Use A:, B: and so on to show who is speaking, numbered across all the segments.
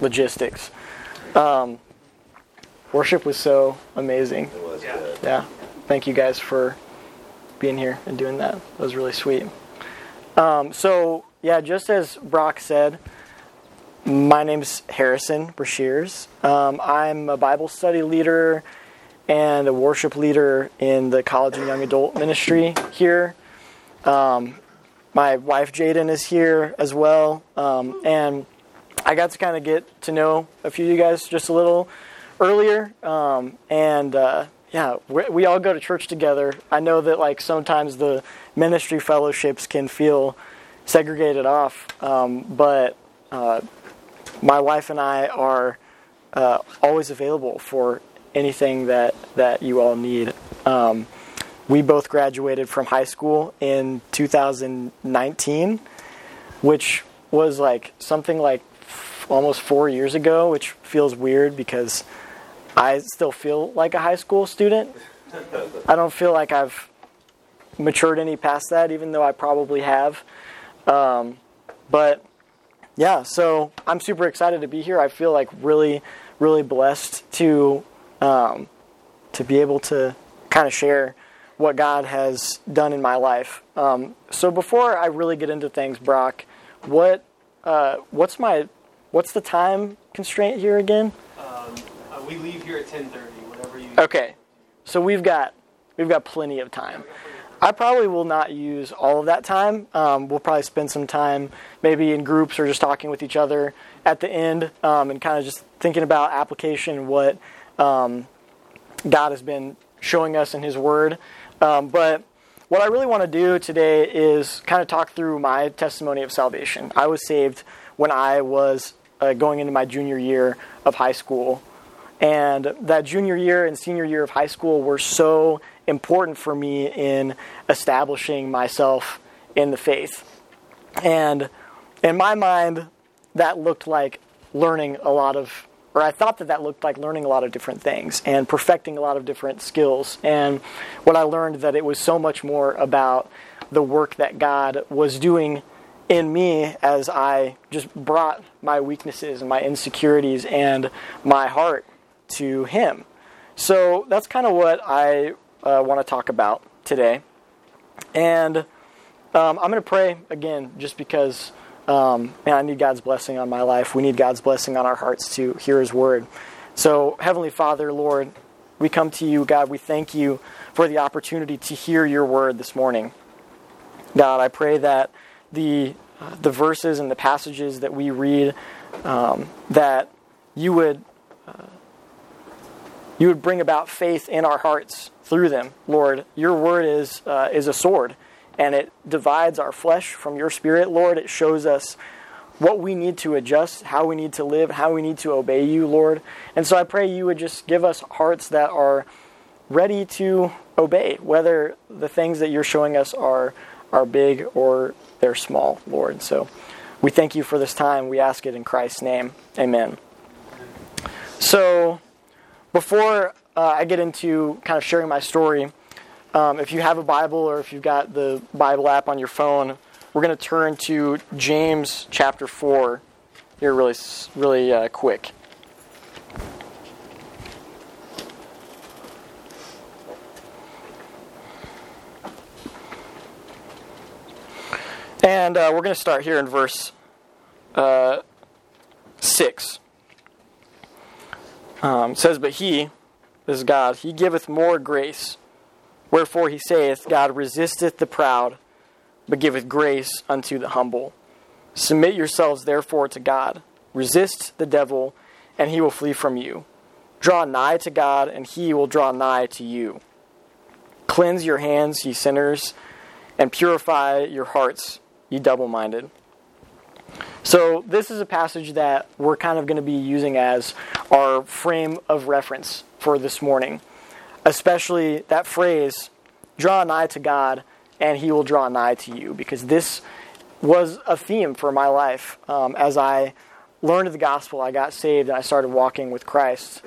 A: logistics. Um, worship was so amazing.
B: It was
C: Yeah.
B: good.
A: Yeah. Thank you guys for being here and doing that. That was really sweet. Um, so, yeah, just as Brock said, my name's Harrison Brashears. Um, I'm a Bible study leader and a worship leader in the college and young adult ministry here. Um, my wife Jaden is here as well. Um, and I got to kind of get to know a few of you guys just a little earlier. Um, and uh, yeah, we, all go to church together. I know that like sometimes the ministry fellowships can feel segregated off, um, but uh, my wife and I are uh, always available for anything that, that you all need. Um, we both graduated from high school in 2019, which was like something like almost four years ago, which feels weird because I still feel like a high school student. I don't feel like I've matured any past that, even though I probably have. Um, but yeah, so I'm super excited to be here. I feel like really, really blessed to um, to be able to kind of share what God has done in my life. Um, so before I really get into things, Brock, what uh, what's my what's the time constraint here again?
C: Um, uh, we leave here at 10:30. Whatever you.
A: Okay, so we've got we've got plenty of time. I probably will not use all of that time. Um, we'll probably spend some time maybe in groups or just talking with each other at the end um, and kind of just thinking about application, what um, God has been showing us in His Word. Um, but what I really want to do today is kind of talk through my testimony of salvation. I was saved when I was uh, going into my junior year of high school. And that junior year and senior year of high school were so important for me in establishing myself in the faith. And in my mind, that looked like learning a lot of, or I thought that that looked like learning a lot of different things and perfecting a lot of different skills. And what I learned that it was so much more about the work that God was doing in me as I just brought my weaknesses and my insecurities and my heart to Him. So that's kind of what I uh, want to talk about today. And um, I'm going to pray again just because, um, man, I need God's blessing on my life. We need God's blessing on our hearts to hear His word. So, Heavenly Father, Lord, we come to you, God. We thank you for the opportunity to hear your word this morning. God, I pray that the uh, the verses and the passages that we read, um, that you would uh, you would bring about faith in our hearts through them, Lord. Your word is uh, is a sword, and it divides our flesh from your spirit, Lord. It shows us what we need to adjust, how we need to live, how we need to obey you, Lord. And so I pray you would just give us hearts that are ready to obey, whether the things that you're showing us are are big or they're small, Lord. So we thank you for this time. We ask it in Christ's name. Amen. So before uh, I get into kind of sharing my story, um, if you have a Bible or if you've got the Bible app on your phone, we're going to turn to James chapter 4 here really, really uh, quick. And uh, we're going to start here in verse uh, 6. Um, says, But he, this is God, he giveth more grace. Wherefore he saith, God resisteth the proud, but giveth grace unto the humble. Submit yourselves therefore to God. Resist the devil, and he will flee from you. Draw nigh to God, and he will draw nigh to you. Cleanse your hands, ye sinners, and purify your hearts, ye double minded. So, this is a passage that we're kind of going to be using as our frame of reference for this morning. Especially that phrase, draw nigh to God, and he will draw nigh to you, because this was a theme for my life. Um, as I learned the gospel, I got saved, and I started walking with Christ.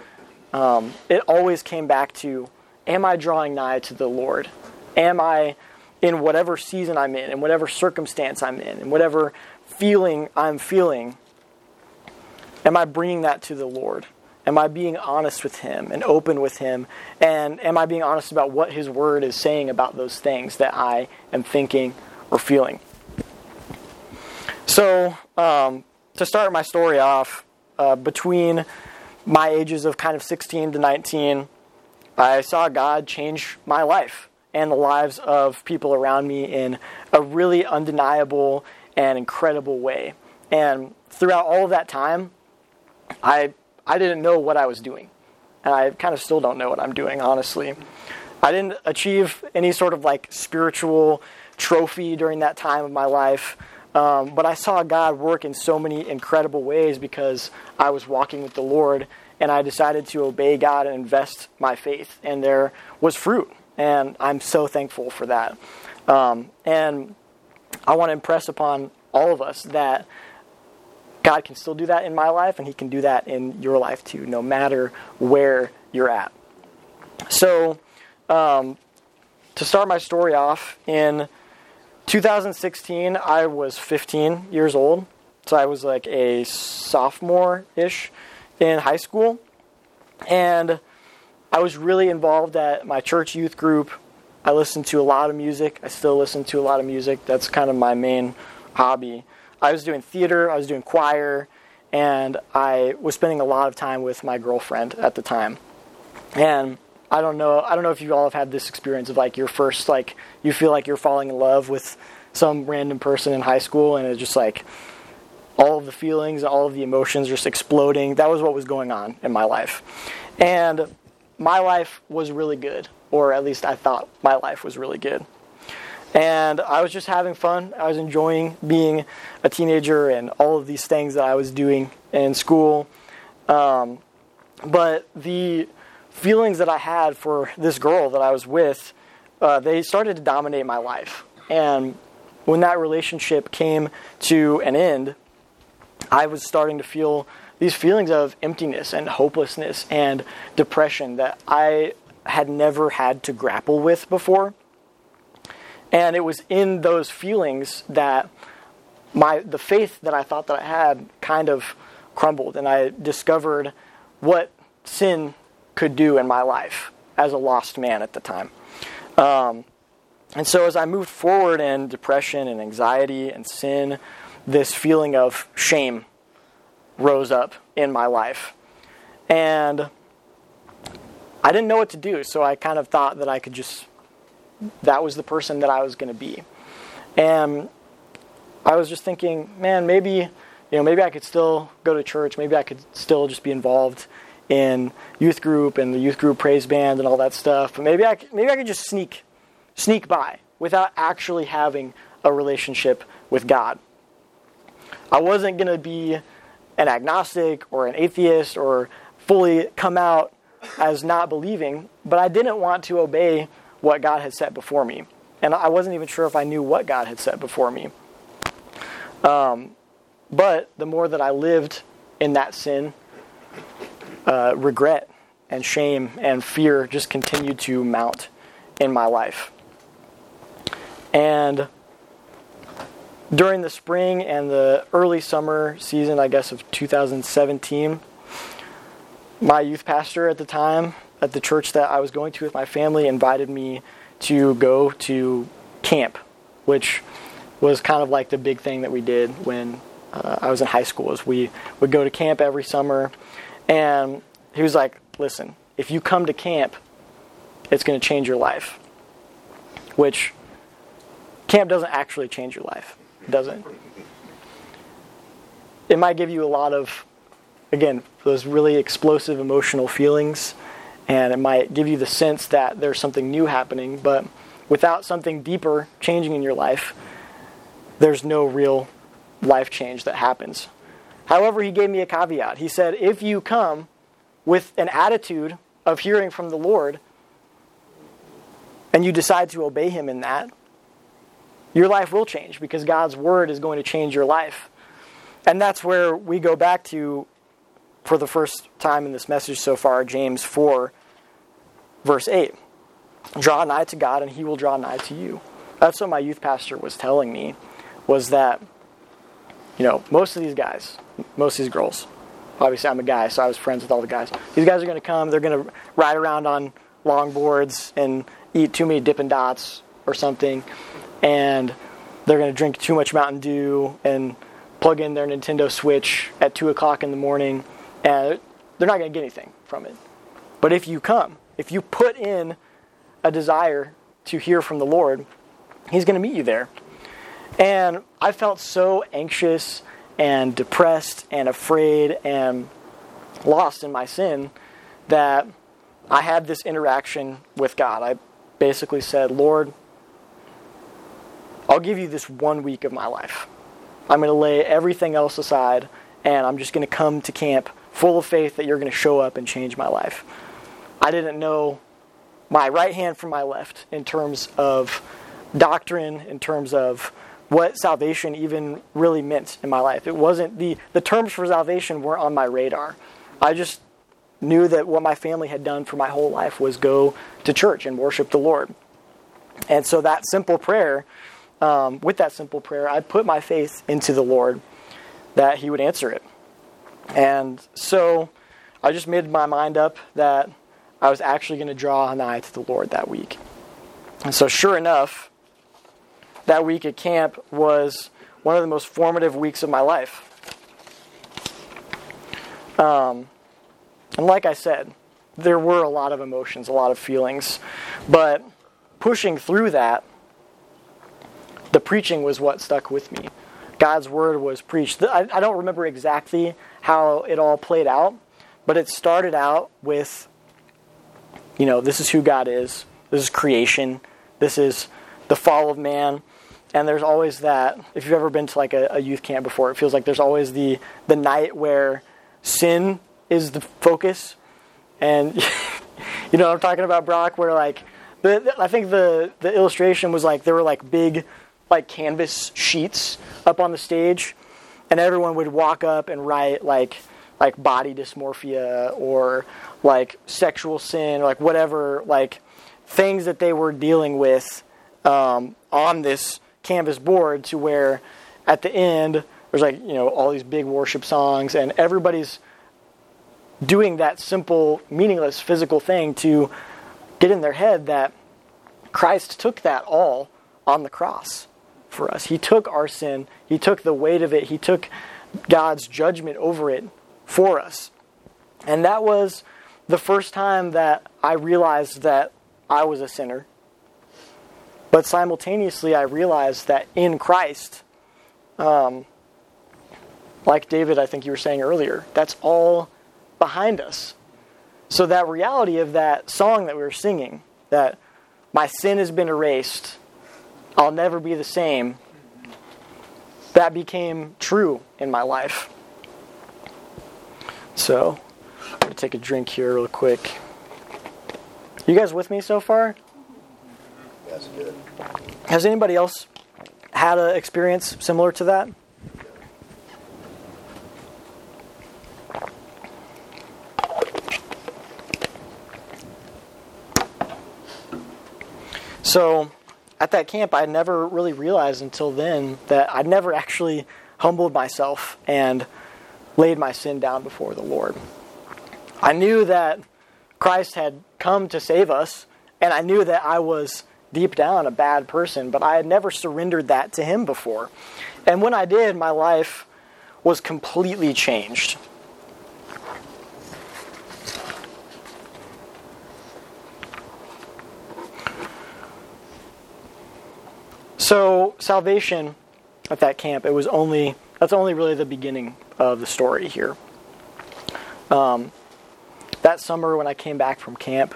A: Um, it always came back to Am I drawing nigh to the Lord? Am I in whatever season I'm in, in whatever circumstance I'm in, in whatever feeling I'm feeling, Am I bringing that to the Lord? Am I being honest with Him and open with Him? And am I being honest about what His Word is saying about those things that I am thinking or feeling? So, um, to start my story off, uh, between my ages of kind of 16 to 19, I saw God change my life and the lives of people around me in a really undeniable and incredible way. And throughout all of that time, I I didn't know what I was doing. And I kind of still don't know what I'm doing, honestly. I didn't achieve any sort of like spiritual trophy during that time of my life. Um, but I saw God work in so many incredible ways because I was walking with the Lord and I decided to obey God and invest my faith. And there was fruit. And I'm so thankful for that. Um, and I want to impress upon all of us that God can still do that in my life and He can do that in your life too, no matter where you're at. So, um, to start my story off, in 2016, I was 15 years old. So I was like a sophomore ish in high school. And I was really involved at my church youth group. I listened to a lot of music. I still listen to a lot of music. That's kind of my main hobby. I was doing theater, I was doing choir, and I was spending a lot of time with my girlfriend at the time. And I don't know, I don't know if you all have had this experience of like your first like you feel like you're falling in love with some random person in high school and it's just like all of the feelings, all of the emotions just exploding. That was what was going on in my life. And my life was really good, or at least I thought my life was really good. And I was just having fun. I was enjoying being a teenager and all of these things that I was doing in school. Um, but the feelings that I had for this girl that I was with, uh, they started to dominate my life. And when that relationship came to an end, I was starting to feel these feelings of emptiness and hopelessness and depression that I had never had to grapple with before. And it was in those feelings that my the faith that I thought that I had kind of crumbled and I discovered what sin could do in my life as a lost man at the time. Um, and so as I moved forward in depression and anxiety and sin, this feeling of shame rose up in my life. And I didn't know what to do, so I kind of thought that I could just that was the person that I was going to be. And I was just thinking, man, maybe, you know, maybe I could still go to church. Maybe I could still just be involved in youth group and the youth group praise band and all that stuff. But maybe I could, maybe I could just sneak, sneak by without actually having a relationship with God. I wasn't going to be an agnostic or an atheist or fully come out as not believing, but I didn't want to obey what God had set before me. And I wasn't even sure if I knew what God had set before me. Um, but the more that I lived in that sin, uh, regret and shame and fear just continued to mount in my life. And during the spring and the early summer season, I guess, of 2017, my youth pastor at the time at the church that I was going to with my family invited me to go to camp, which was kind of like the big thing that we did when uh, I was in high school. Is we would go to camp every summer, and he was like, "Listen, if you come to camp, it's going to change your life." Which camp doesn't actually change your life, does it? It might give you a lot of, again, those really explosive emotional feelings and it might give you the sense that there's something new happening, but without something deeper changing in your life, there's no real life change that happens. However, he gave me a caveat. He said, if you come with an attitude of hearing from the Lord and you decide to obey him in that, your life will change because God's word is going to change your life. And that's where we go back to, for the first time in this message so far, James 4, verse 8 draw nigh to god and he will draw nigh to you that's what my youth pastor was telling me was that you know most of these guys most of these girls obviously I'm a guy, so I was friends with all the guys. These guys are going to come. They're going to ride around on longboards and eat too many Dippin' Dots or something, and they're going to drink too much Mountain Dew and plug in their Nintendo Switch at two o'clock in the morning, and they're not going to get anything from it. But if you come, if you put in a desire to hear from the Lord, He's going to meet you there. And I felt so anxious and depressed and afraid and lost in my sin that I had this interaction with God. I basically said, Lord, I'll give you this one week of my life. I'm going to lay everything else aside and I'm just going to come to camp full of faith that you're going to show up and change my life. I didn't know my right hand from my left in terms of doctrine, in terms of what salvation even really meant in my life. It wasn't the the terms for salvation weren't on my radar. I just knew that what my family had done for my whole life was go to church and worship the Lord. And so that simple prayer, um, with that simple prayer, I put my faith into the Lord that He would answer it. And so I just made my mind up that I was actually going to draw nigh to the Lord that week. And so, sure enough, that week at camp was one of the most formative weeks of my life. Um, and like I said, there were a lot of emotions, a lot of feelings, but pushing through that, the preaching was what stuck with me. God's word was preached. I, I don't remember exactly how it all played out, but it started out with, you know, this is who God is, this is creation, this is the fall of man. And there's always that. If you've ever been to like a, a youth camp before, it feels like there's always the the night where sin is the focus, and you know I'm talking about Brock, where like the, I think the the illustration was like there were like big like canvas sheets up on the stage, and everyone would walk up and write like like body dysmorphia or like sexual sin or like whatever like things that they were dealing with um, on this canvas board to where at the end there's like you know all these big worship songs and everybody's doing that simple meaningless physical thing to get in their head that Christ took that all on the cross for us. He took our sin, he took the weight of it, he took God's judgment over it for us. And that was the first time that I realized that I was a sinner but simultaneously, I realized that in Christ, um, like David, I think you were saying earlier, that's all behind us. So, that reality of that song that we were singing, that my sin has been erased, I'll never be the same, that became true in my life. So, I'm going to take a drink here real quick. You guys with me so far?
B: That's good.
A: Has anybody else had an experience similar to that? So, at that camp, I never really realized until then that I'd never actually humbled myself and laid my sin down before the Lord. I knew that Christ had come to save us, and I knew that I was deep down a bad person, but I had never surrendered that to Him before. And when I did, my life was completely changed. So, salvation at that camp, it was only, that's only really the beginning of the story here. Um, that summer when I came back from camp,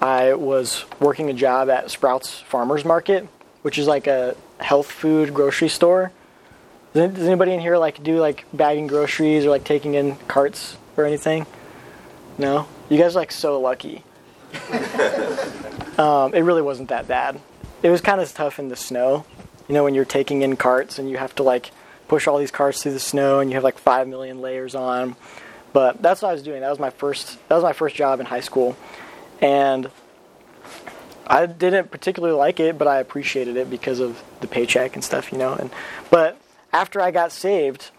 A: I was working a job at Sprouts Farmers Market, which is like a health food grocery store. Does anybody in here like do like bagging groceries or like taking in carts or anything? No, you guys are like so lucky. um, it really wasn't that bad. It was kind of tough in the snow, you know, when you're taking in carts and you have to like push all these carts through the snow and you have like five million layers on. But that's what I was doing. That was my first. That was my first job in high school, and I didn't particularly like it, but I appreciated it because of the paycheck and stuff, you know. And but after I got saved,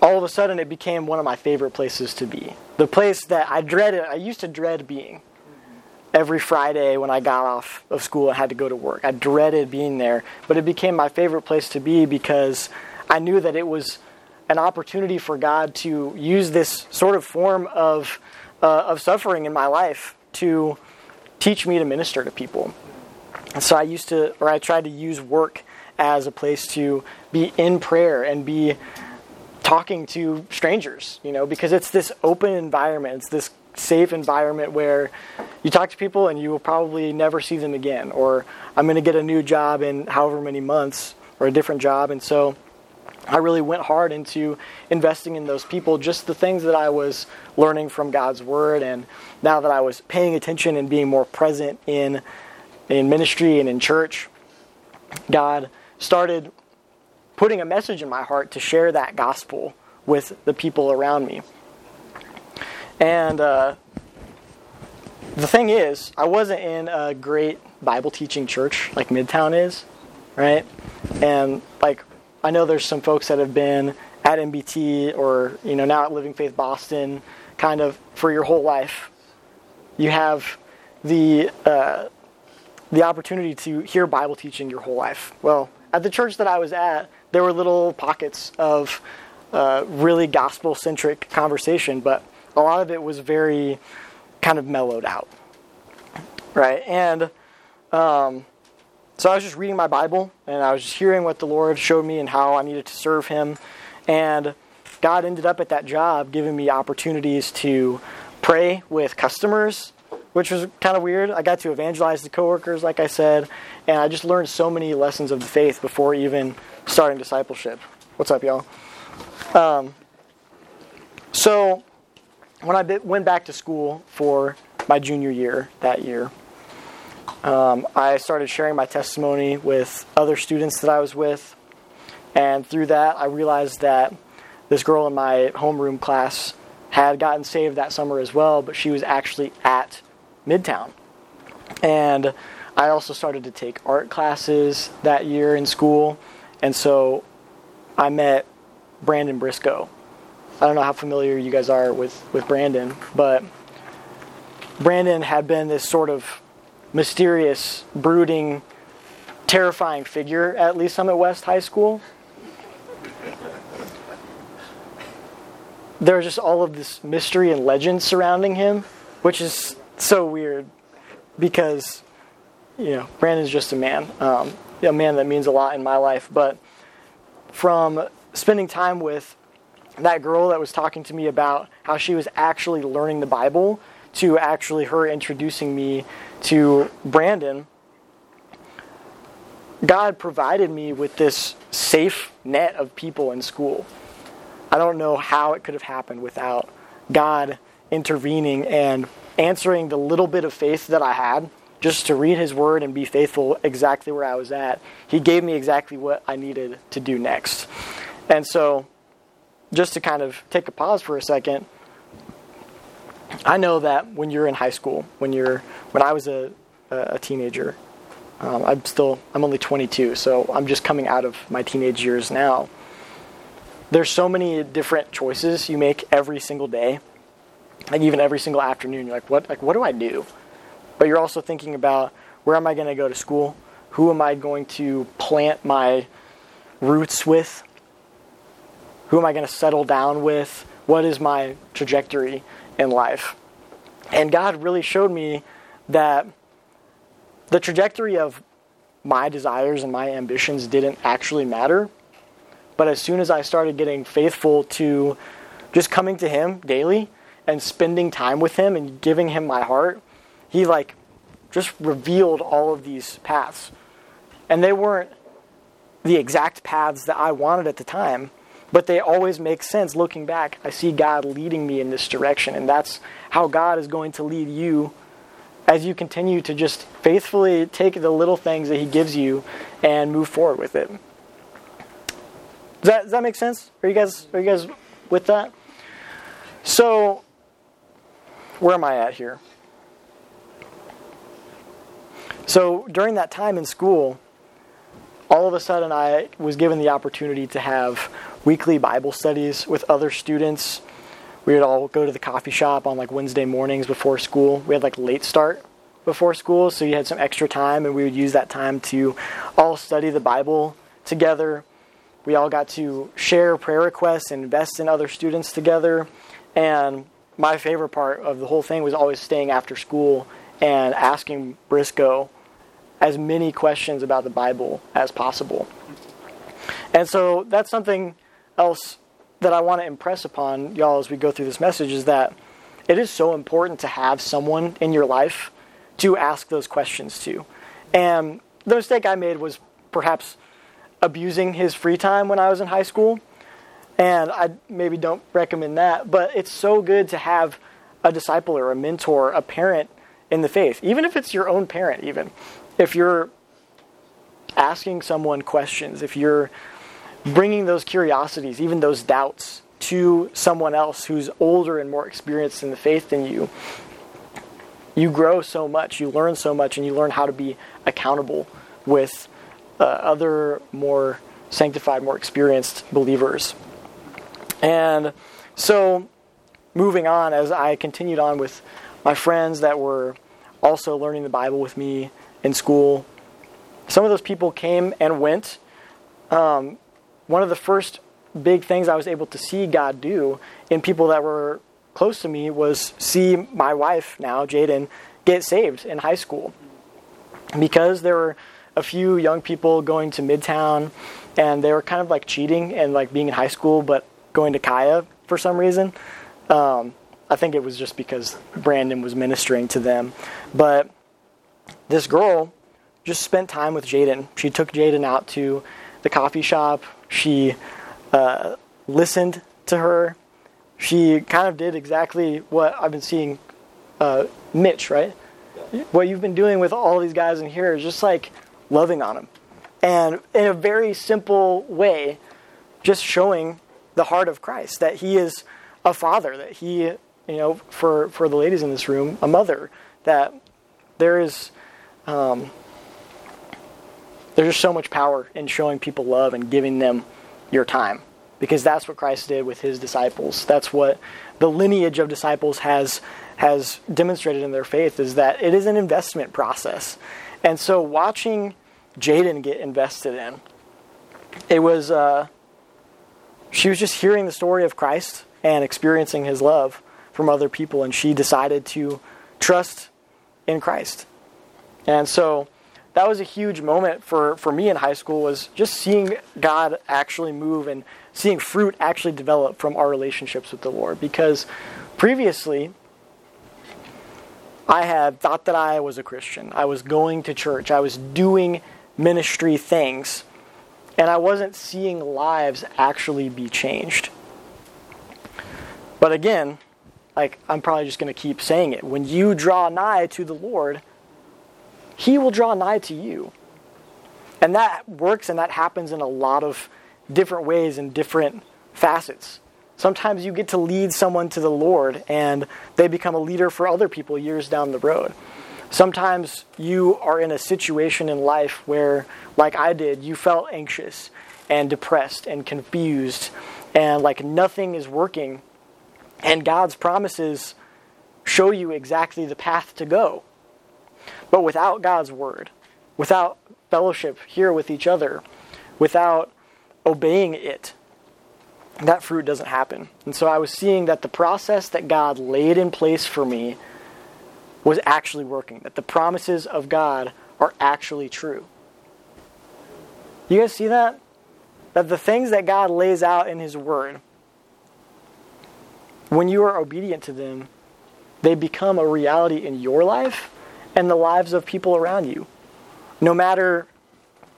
A: all of a sudden it became one of my favorite places to be. The place that I dreaded, I used to dread being. Every Friday when I got off of school and had to go to work, I dreaded being there, but it became my favorite place to be because I knew that it was an opportunity for God to use this sort of form of, uh, of suffering in my life to teach me to minister to people. And so I used to, or I tried to use work as a place to be in prayer and be talking to strangers, you know, because it's this open environment, it's this safe environment where you talk to people and you will probably never see them again, or I'm going to get a new job in however many months, or a different job. And so I really went hard into investing in those people, just the things that I was learning from God's Word, and now that I was paying attention and being more present in in ministry and in church, God started putting a message in my heart to share that gospel with the people around me. And uh, the thing is, I wasn't in a great Bible teaching church like Midtown is, right? And like, I know there's some folks that have been at MBT or you know now at Living Faith Boston, kind of for your whole life. You have the uh, the opportunity to hear Bible teaching your whole life. Well, at the church that I was at, there were little pockets of uh, really gospel centric conversation, but a lot of it was very kind of mellowed out. Right? And um, so I was just reading my Bible and I was just hearing what the Lord showed me and how I needed to serve Him. And God ended up at that job giving me opportunities to pray with customers which was kind of weird. I got to evangelize the coworkers, like I said, and I just learned so many lessons of the faith before even starting discipleship. What's up, y'all? Um, so, when I went back to school for my junior year that year, um, I started sharing my testimony with other students that I was with, and through that, I realized that this girl in my homeroom class had gotten saved that summer as well, but she was actually at Midtown. And I also started to take art classes that year in school. And so I met Brandon Briscoe. I don't know how familiar you guys are with, with Brandon, but Brandon had been this sort of mysterious, brooding, terrifying figure at Lee's Summit West High School. There was just all of this mystery and legend surrounding him, which is so weird because you know Brandon's just a man, um, a man that means a lot in my life. But from spending time with that girl that was talking to me about how she was actually learning the Bible to actually her introducing me to Brandon, God provided me with this safe net of people in school. I don't know how it could have happened without God intervening and answering the little bit of faith that I had just to read his word and be faithful exactly where I was at. He gave me exactly what I needed to do next. And so, just to kind of take a pause for a second, I know that when you're in high school, when you're when I was a a teenager, um, I'm still I'm only 22, so I'm just coming out of my teenage years now. There's so many different choices you make every single day like even every single afternoon you're like what like what do i do? But you're also thinking about where am i going to go to school? Who am i going to plant my roots with who am i going to settle down with? What is my trajectory in life? And god really showed me that the trajectory of my desires and my ambitions didn't actually matter. But as soon as i started getting faithful to just coming to him daily and spending time with him and giving him my heart, he like just revealed all of these paths. And they weren't the exact paths that I wanted at the time, but they always make sense looking back. I see God leading me in this direction, and that's how God is going to lead you as you continue to just faithfully take the little things that He gives you and move forward with it. Does that, does that make sense? Are you guys are you guys with that? So where am I at here? So during that time in school, all of a sudden I was given the opportunity to have weekly Bible studies with other students. We would all go to the coffee shop on like Wednesday mornings before school. We had like late start before school, so you had some extra time, and we would use that time to all study the Bible together. We all got to share prayer requests and invest in other students together. And my favorite part of the whole thing was always staying after school and asking Briscoe as many questions about the Bible as possible. And so that's something else that I want to impress upon y'all as we go through this message is that it is so important to have someone in your life to ask those questions to. And the mistake I made was perhaps abusing his free time when I was in high school. And I maybe don't recommend that, but it's so good to have a disciple or a mentor, a parent in the faith, even if it's your own parent, even. If you're asking someone questions, if you're bringing those curiosities, even those doubts, to someone else who's older and more experienced in the faith than you, you grow so much, you learn so much, and you learn how to be accountable with uh, other more sanctified, more experienced believers. And so, moving on, as I continued on with my friends that were also learning the Bible with me in school, some of those people came and went. Um, one of the first big things I was able to see God do in people that were close to me was see my wife now, Jaden, get saved in high school. Because there were a few young people going to Midtown and they were kind of like cheating and like being in high school but going to Kaya for some reason. Um, I think it was just because Brandon was ministering to them. But this girl just spent time with Jaden. She took Jaden out to the coffee shop. She uh, listened to her. She kind of did exactly what I've been seeing uh, Mitch, right? What you've been doing with all these guys in here is just like loving on them. And in a very simple way, just showing the heart of Christ that He is a father, that He, you know, for, for the ladies in this room, a mother, that there is. Um, there's just so much power in showing people love and giving them your time because that's what Christ did with his disciples. That's what the lineage of disciples has has demonstrated in their faith is that it is an investment process. And so watching Jaden get invested in, it was uh, she was just hearing the story of Christ and experiencing his love from other people and she decided to trust in Christ. And so that was a huge moment for, for me in high school was just seeing God actually move and seeing fruit actually develop from our relationships with the Lord. Because previously, I had thought that I was a Christian. I was going to church. I was doing ministry things. And I wasn't seeing lives actually be changed. But again, like I'm probably just going to keep saying it. When you draw nigh to the Lord, he will draw nigh to you. And that works and that happens in a lot of different ways and different facets. Sometimes you get to lead someone to the Lord and they become a leader for other people years down the road. Sometimes you are in a situation in life where, like I did, you felt anxious and depressed and confused and like nothing is working. And God's promises show you exactly the path to go. But without God's word, without fellowship here with each other, without obeying it, that fruit doesn't happen. And so I was seeing that the process that God laid in place for me was actually working, that the promises of God are actually true. You guys see that? That the things that God lays out in His Word, when you are obedient to them, they become a reality in your life and the lives of people around you. No matter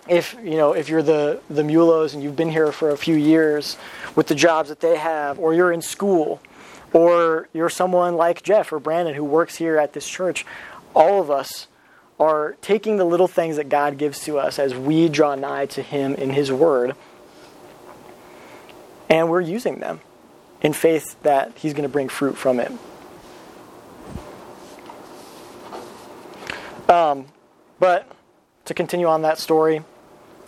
A: if you know if you're the the mulos and you've been here for a few years with the jobs that they have, or you're in school, or you're someone like Jeff or Brandon who works here at this church, all of us are taking the little things that God gives to us as we draw nigh to Him in His Word, and we're using them in faith that He's going to bring fruit from it. Um, but to continue on that story,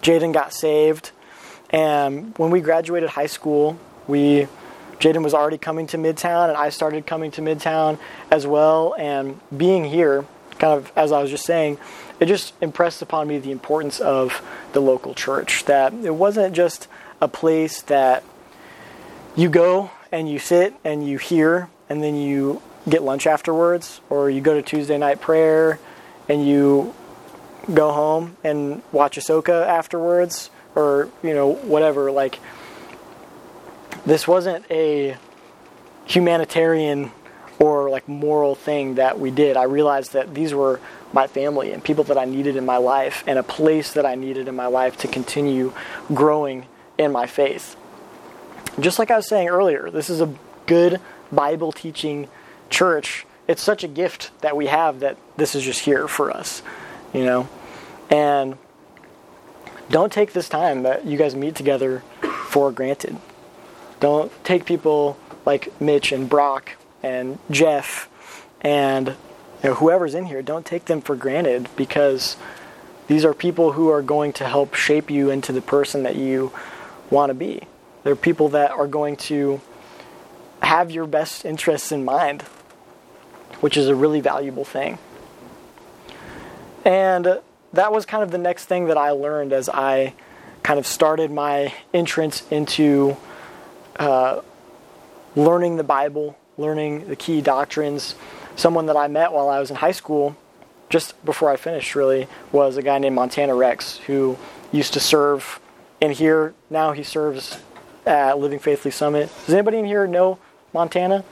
A: Jaden got saved. And when we graduated high school, we Jaden was already coming to Midtown, and I started coming to Midtown as well. And being here, kind of as I was just saying, it just impressed upon me the importance of the local church. That it wasn't just a place that you go and you sit and you hear, and then you get lunch afterwards, or you go to Tuesday night prayer and you go home and watch Ahsoka afterwards, or you know whatever. Like this wasn't a humanitarian or like moral thing that we did. I realized that these were my family and people that I needed in my life and a place that I needed in my life to continue growing in my faith. Just like I was saying earlier, this is a good Bible teaching church. It's such a gift that we have that this is just here for us, you know? And don't take this time that you guys meet together for granted. Don't take people like Mitch and Brock and Jeff and you know, whoever's in here, don't take them for granted because these are people who are going to help shape you into the person that you want to be. They're people that are going to have your best interests in mind, which is a really valuable thing. And that was kind of the next thing that I learned as I kind of started my entrance into uh, learning the Bible, learning the key doctrines. Someone that I met while I was in high school, just before I finished, really, was a guy named Montana Rex who used to serve in here. Now he serves at Living Faith Lee's Summit. Does anybody in here know Montana?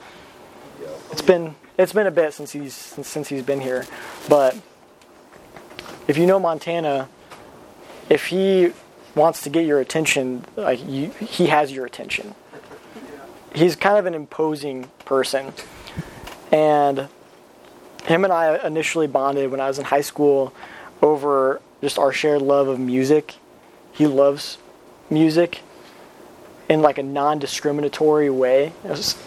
A: It's been it's been a bit since he's since he's been here, but if you know Montana, if he wants to get your attention, like you, he has your attention he's kind of an imposing person. And him and I initially bonded when I was in high school over just our shared love of music. He loves music in like a non-discriminatory way.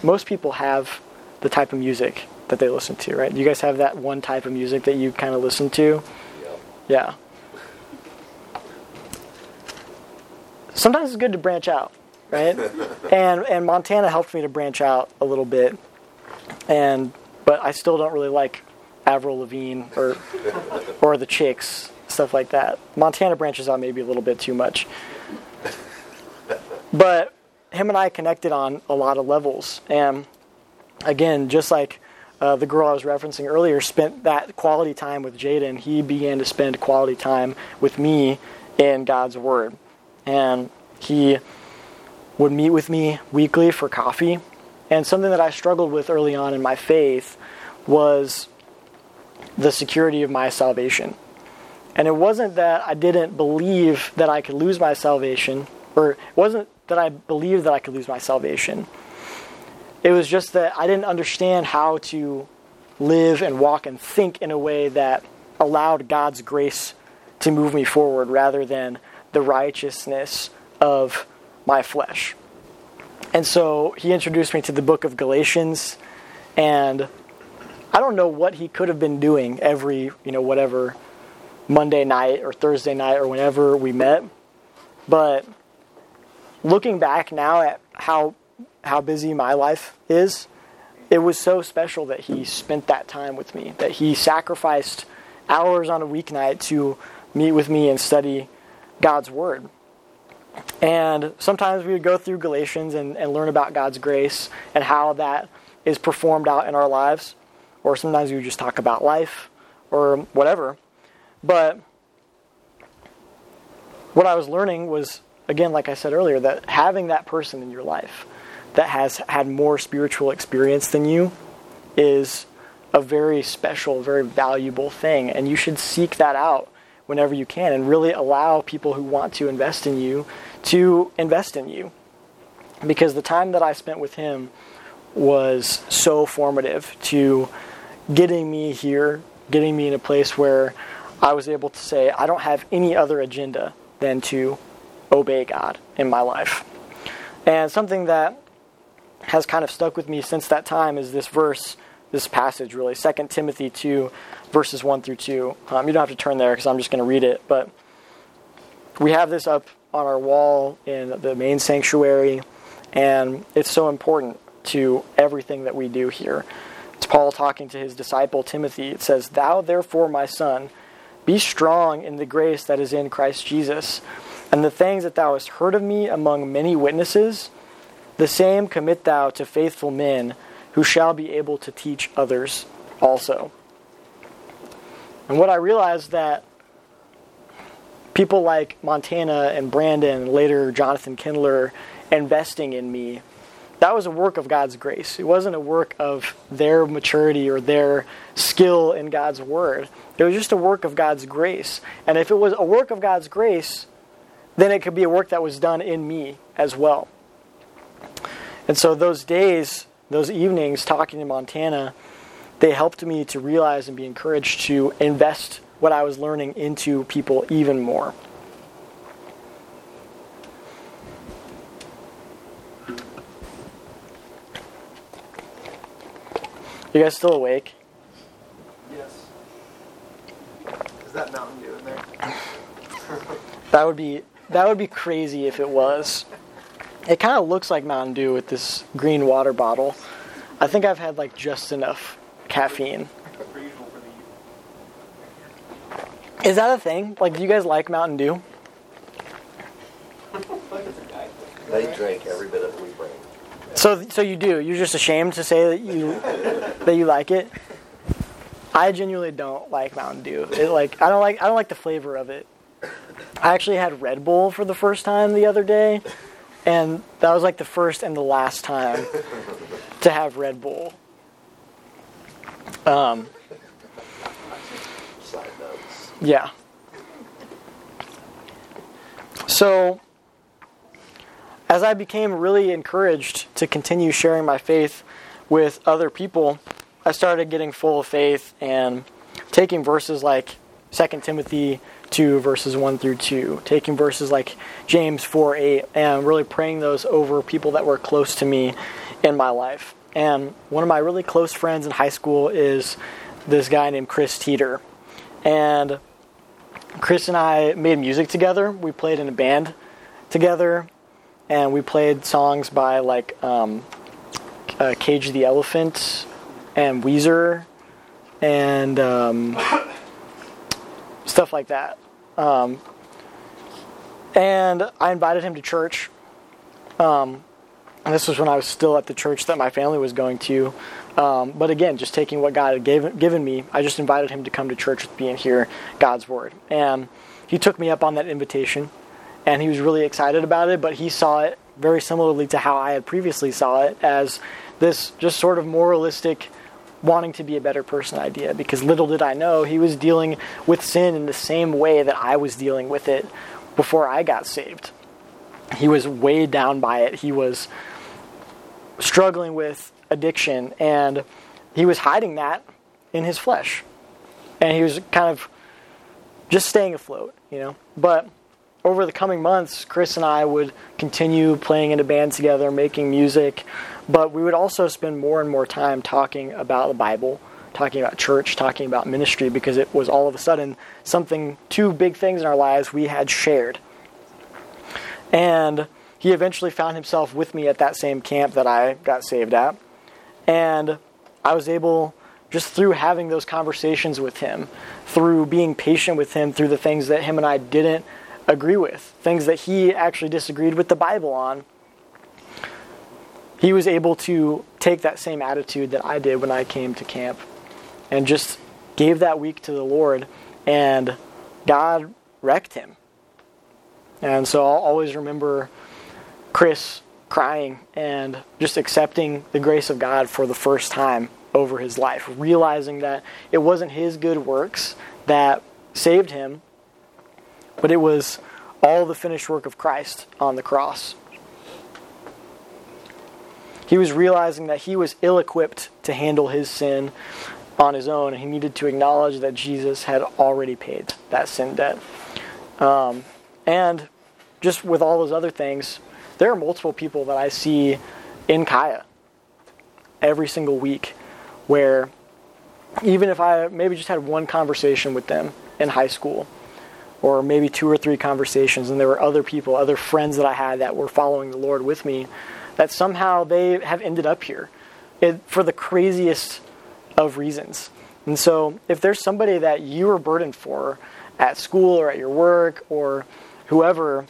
A: Most people have the type of music that they listen to, right? You guys have that one type of music that you kind of listen to? Yeah. Sometimes it's good to branch out right? and and Montana helped me to branch out a little bit, and but I still don't really like Avril Lavigne or or the Chicks stuff like that. Montana branches out maybe a little bit too much, but him and I connected on a lot of levels, and again, just like. Uh, the girl I was referencing earlier spent that quality time with Jaden. He began to spend quality time with me in God's Word. And he would meet with me weekly for coffee. And something that I struggled with early on in my faith was the security of my salvation. And it wasn't that I didn't believe that I could lose my salvation, or it wasn't that I believed that I could lose my salvation. It was just that I didn't understand how to live and walk and think in a way that allowed God's grace to move me forward rather than the righteousness of my flesh. And so he introduced me to the book of Galatians, and I don't know what he could have been doing every, you know, whatever Monday night or Thursday night or whenever we met. But looking back now at how how busy my life is, it was so special that he spent that time with me, that he sacrificed hours on a weeknight to meet with me and study God's word. And sometimes we would go through Galatians and, and learn about God's grace and how that is performed out in our lives. Or sometimes we would just talk about life or whatever. But what I was learning was, again, like I said earlier, that having that person in your life that has had more spiritual experience than you is a very special, very valuable thing. And you should seek that out whenever you can and really allow people who want to invest in you to invest in you. Because the time that I spent with him was so formative to getting me here, getting me in a place where I was able to say, I don't have any other agenda than to obey God in my life. And something that has kind of stuck with me since that time is this verse, this passage really, 2 Timothy 2, verses 1 through 2. Um, you don't have to turn there because I'm just going to read it, but we have this up on our wall in the main sanctuary, and it's so important to everything that we do here. It's Paul talking to his disciple Timothy. It says, Thou therefore, my son, be strong in the grace that is in Christ Jesus, and the things that thou hast heard of me among many witnesses, the same commit thou to faithful men who shall be able to teach others also. And what I realized that people like Montana and Brandon, and later Jonathan Kindler, investing in me, that was a work of God's grace. It wasn't a work of their maturity or their skill in God's word. It was just a work of God's grace. And if it was a work of God's grace, then it could be a work that was done in me as well. And so those days, those evenings talking to Montana, they helped me to realize and be encouraged to invest what I was learning into people even more. You guys still awake?
C: Yes. Is that Mountain Dew in there?
A: That would be that would be crazy if it was. It kind of looks like Mountain Dew with this green water bottle. I think I've had like just enough caffeine.
C: Per usual for the
A: Is that a thing? Like, do you guys like Mountain Dew?
B: They drink every bit of it we bring.
A: So, so you do. You're just ashamed to say that you that you like it. I genuinely don't like Mountain Dew. It like I don't like I don't like the flavor of it. I actually had Red Bull for the first time the other day, and that was like the first and the last time to have Red Bull. Um, Yeah. So, as I became really encouraged to continue sharing my faith with other people, I started getting full of faith and taking verses like 2 Timothy 2, verses 1 through 2, taking verses like James 4 8, and really praying those over people that were close to me in my life. And one of my really close friends in high school is this guy named Chris Teeter. And Chris and I made music together. We played in a band together, and we played songs by like um, uh, Cage the Elephant and Weezer and um, stuff like that. Um, and I invited him to church. Um, and this was when I was still at the church that my family was going to. Um, but again, just taking what God had gave, given me, I just invited him to come to church with me and hear God's word. And he took me up on that invitation, and he was really excited about it. But he saw it very similarly to how I had previously saw it as this just sort of moralistic, wanting to be a better person idea. Because little did I know he was dealing with sin in the same way that I was dealing with it before I got saved. He was weighed down by it. He was struggling with addiction and he was hiding that in his flesh and he was kind of just staying afloat you know but over the coming months chris and i would continue playing in a band together making music but we would also spend more and more time talking about the bible talking about church talking about ministry because it was all of a sudden something two big things in our lives we had shared and he eventually found himself with me at that same camp that I got saved at. And I was able, just through having those conversations with him, through being patient with him, through the things that him and I didn't agree with, things that he actually disagreed with the Bible on, he was able to take that same attitude that I did when I came to camp and just gave that week to the Lord. And God wrecked him. And so I'll always remember Chris crying and just accepting the grace of God for the first time over his life, realizing that it wasn't his good works that saved him, but it was all the finished work of Christ on the cross. He was realizing that he was ill equipped to handle his sin on his own, and he needed to acknowledge that Jesus had already paid that sin debt. Um, and just with all those other things, there are multiple people that I see in Kaya every single week where even if I maybe just had one conversation with them in high school, or maybe two or three conversations, and there were other people, other friends that I had that were following the Lord with me, that somehow they have ended up here it, for the craziest of reasons. And so, if there's somebody that you are burdened for at school or at your work or whoever,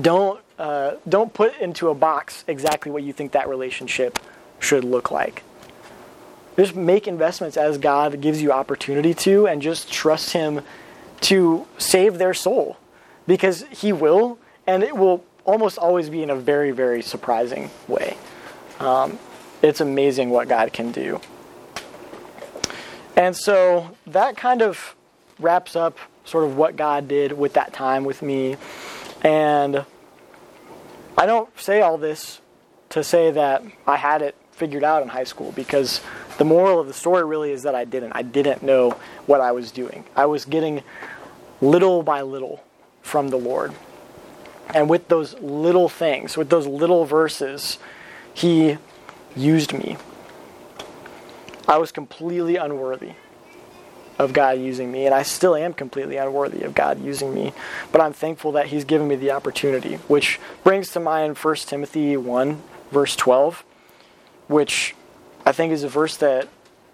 A: don't uh, don't put into a box exactly what you think that relationship should look like. Just make investments as God gives you opportunity to, and just trust Him to save their soul, because He will, and it will almost always be in a very, very surprising way. Um, it's amazing what God can do. And so that kind of wraps up sort of what God did with that time with me. And I don't say all this to say that I had it figured out in high school because the moral of the story really is that I didn't. I didn't know what I was doing. I was getting little by little from the Lord. And with those little things, with those little verses, He used me. I was completely unworthy of God using me, and I still am completely unworthy of God using me. But I'm thankful that He's given me the opportunity, which brings to mind 1 Timothy 1, verse 12, which I think is a verse that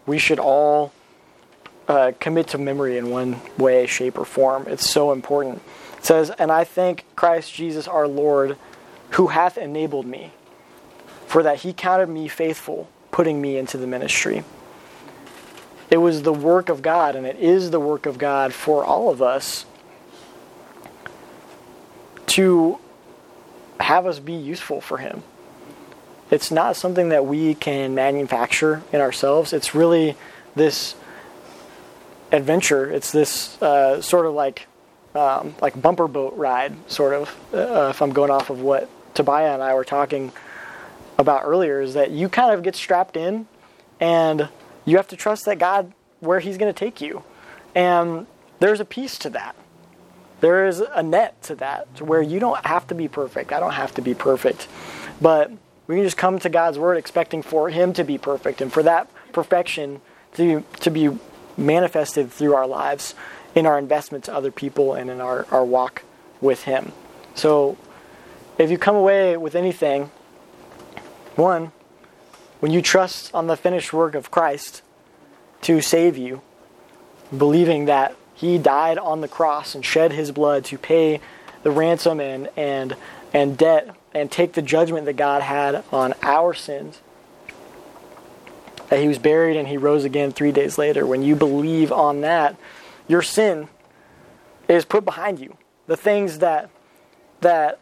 A: we should all uh, commit to memory in one way, shape, or form. It's so important. It says, And I thank Christ Jesus our Lord, who hath enabled me, for that he counted me faithful, putting me into the ministry. It was the work of God, and it is the work of God for all of us to have us be useful for Him. It's not something that we can manufacture in ourselves. It's really this adventure. It's this uh, sort of like um, like bumper boat ride, sort of. Uh, if I'm going off of what Tobiah and I were talking about earlier, is that you kind of get strapped in, and you have to trust that God where He's going to take you, and there's a piece to that. There is a net to that, to where you don't have to be perfect. I don't have to be perfect, but we can just come to God's word expecting for Him to be perfect, and for that perfection to to be manifested through our lives in our investment to other people and in our, our walk with Him. So, if you come away with anything, one, when you trust on the finished work of Christ to save you, believing that He died on the cross and shed His blood to pay the ransom and, and, and debt and take the judgment that God had on our sins that he was buried and he rose again three days later. When you believe on that, your sin is put behind you. The things that that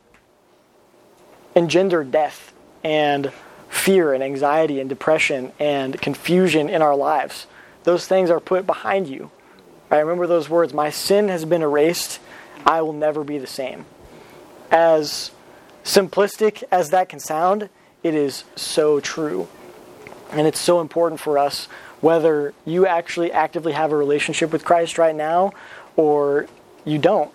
A: engender death and fear and anxiety and depression and confusion in our lives, those things are put behind you. I remember those words, my sin has been erased, I will never be the same. As simplistic as that can sound, it is so true. And it's so important for us whether you actually actively have a relationship with Christ right now or you don't.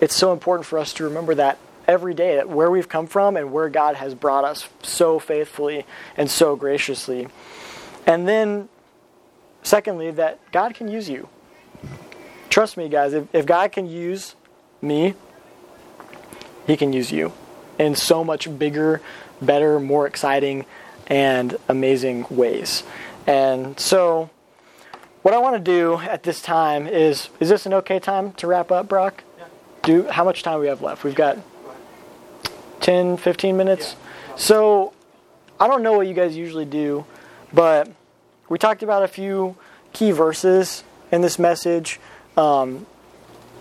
A: It's so important for us to remember that every day, that where we've come from and where God has brought us so faithfully and so graciously. And then, secondly, that God can use you. Trust me, guys, if, if God can use me, He can use you in so much bigger, better, more exciting, and amazing ways. And so, what I want to do at this time is is this an okay time to wrap up, Brock?
C: Yeah.
A: Do how much time we have left? We've got 10, 15 minutes. So, I don't know what you guys usually do, but we talked about a few key verses in this message. Um,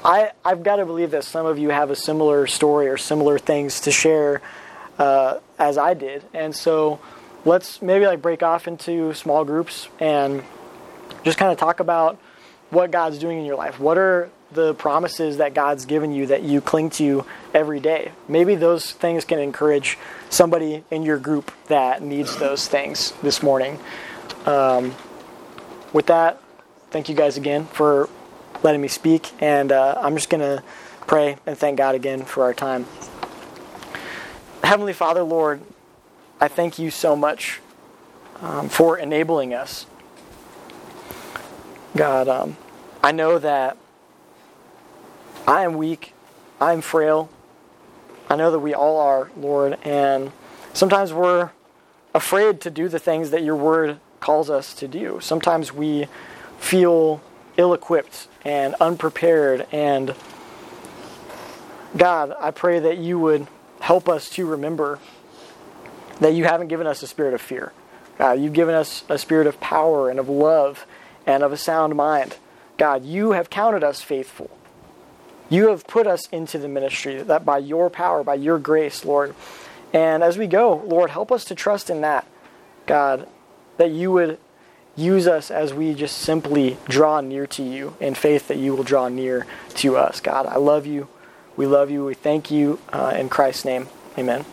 A: I, I've got to believe that some of you have a similar story or similar things to share uh, as I did. And so let's maybe like break off into small groups and just kind of talk about what God's doing in your life. What are the promises that God's given you that you cling to every day? Maybe those things can encourage somebody in your group that needs those things this morning. Um, with that, thank you guys again for letting me speak, and uh, I'm just going to pray and thank God again for our time. Heavenly Father, Lord, I thank you so much um, for enabling us. God, um, I know that I am weak. I am frail. I know that we all are, Lord, and sometimes we're afraid to do the things that your word calls us to do. Sometimes we feel ill equipped and unprepared. And God, I pray that you would help us to remember that you haven't given us a spirit of fear. God, you've given us a spirit of power and of love and of a sound mind. God, you have counted us faithful. You have put us into the ministry that by your power, by your grace, Lord. And as we go, Lord, help us to trust in that, God, that you would use us as we just simply draw near to you in faith that you will draw near to us. God, I love you. We love you. We thank you. Uh, in Christ's name, amen.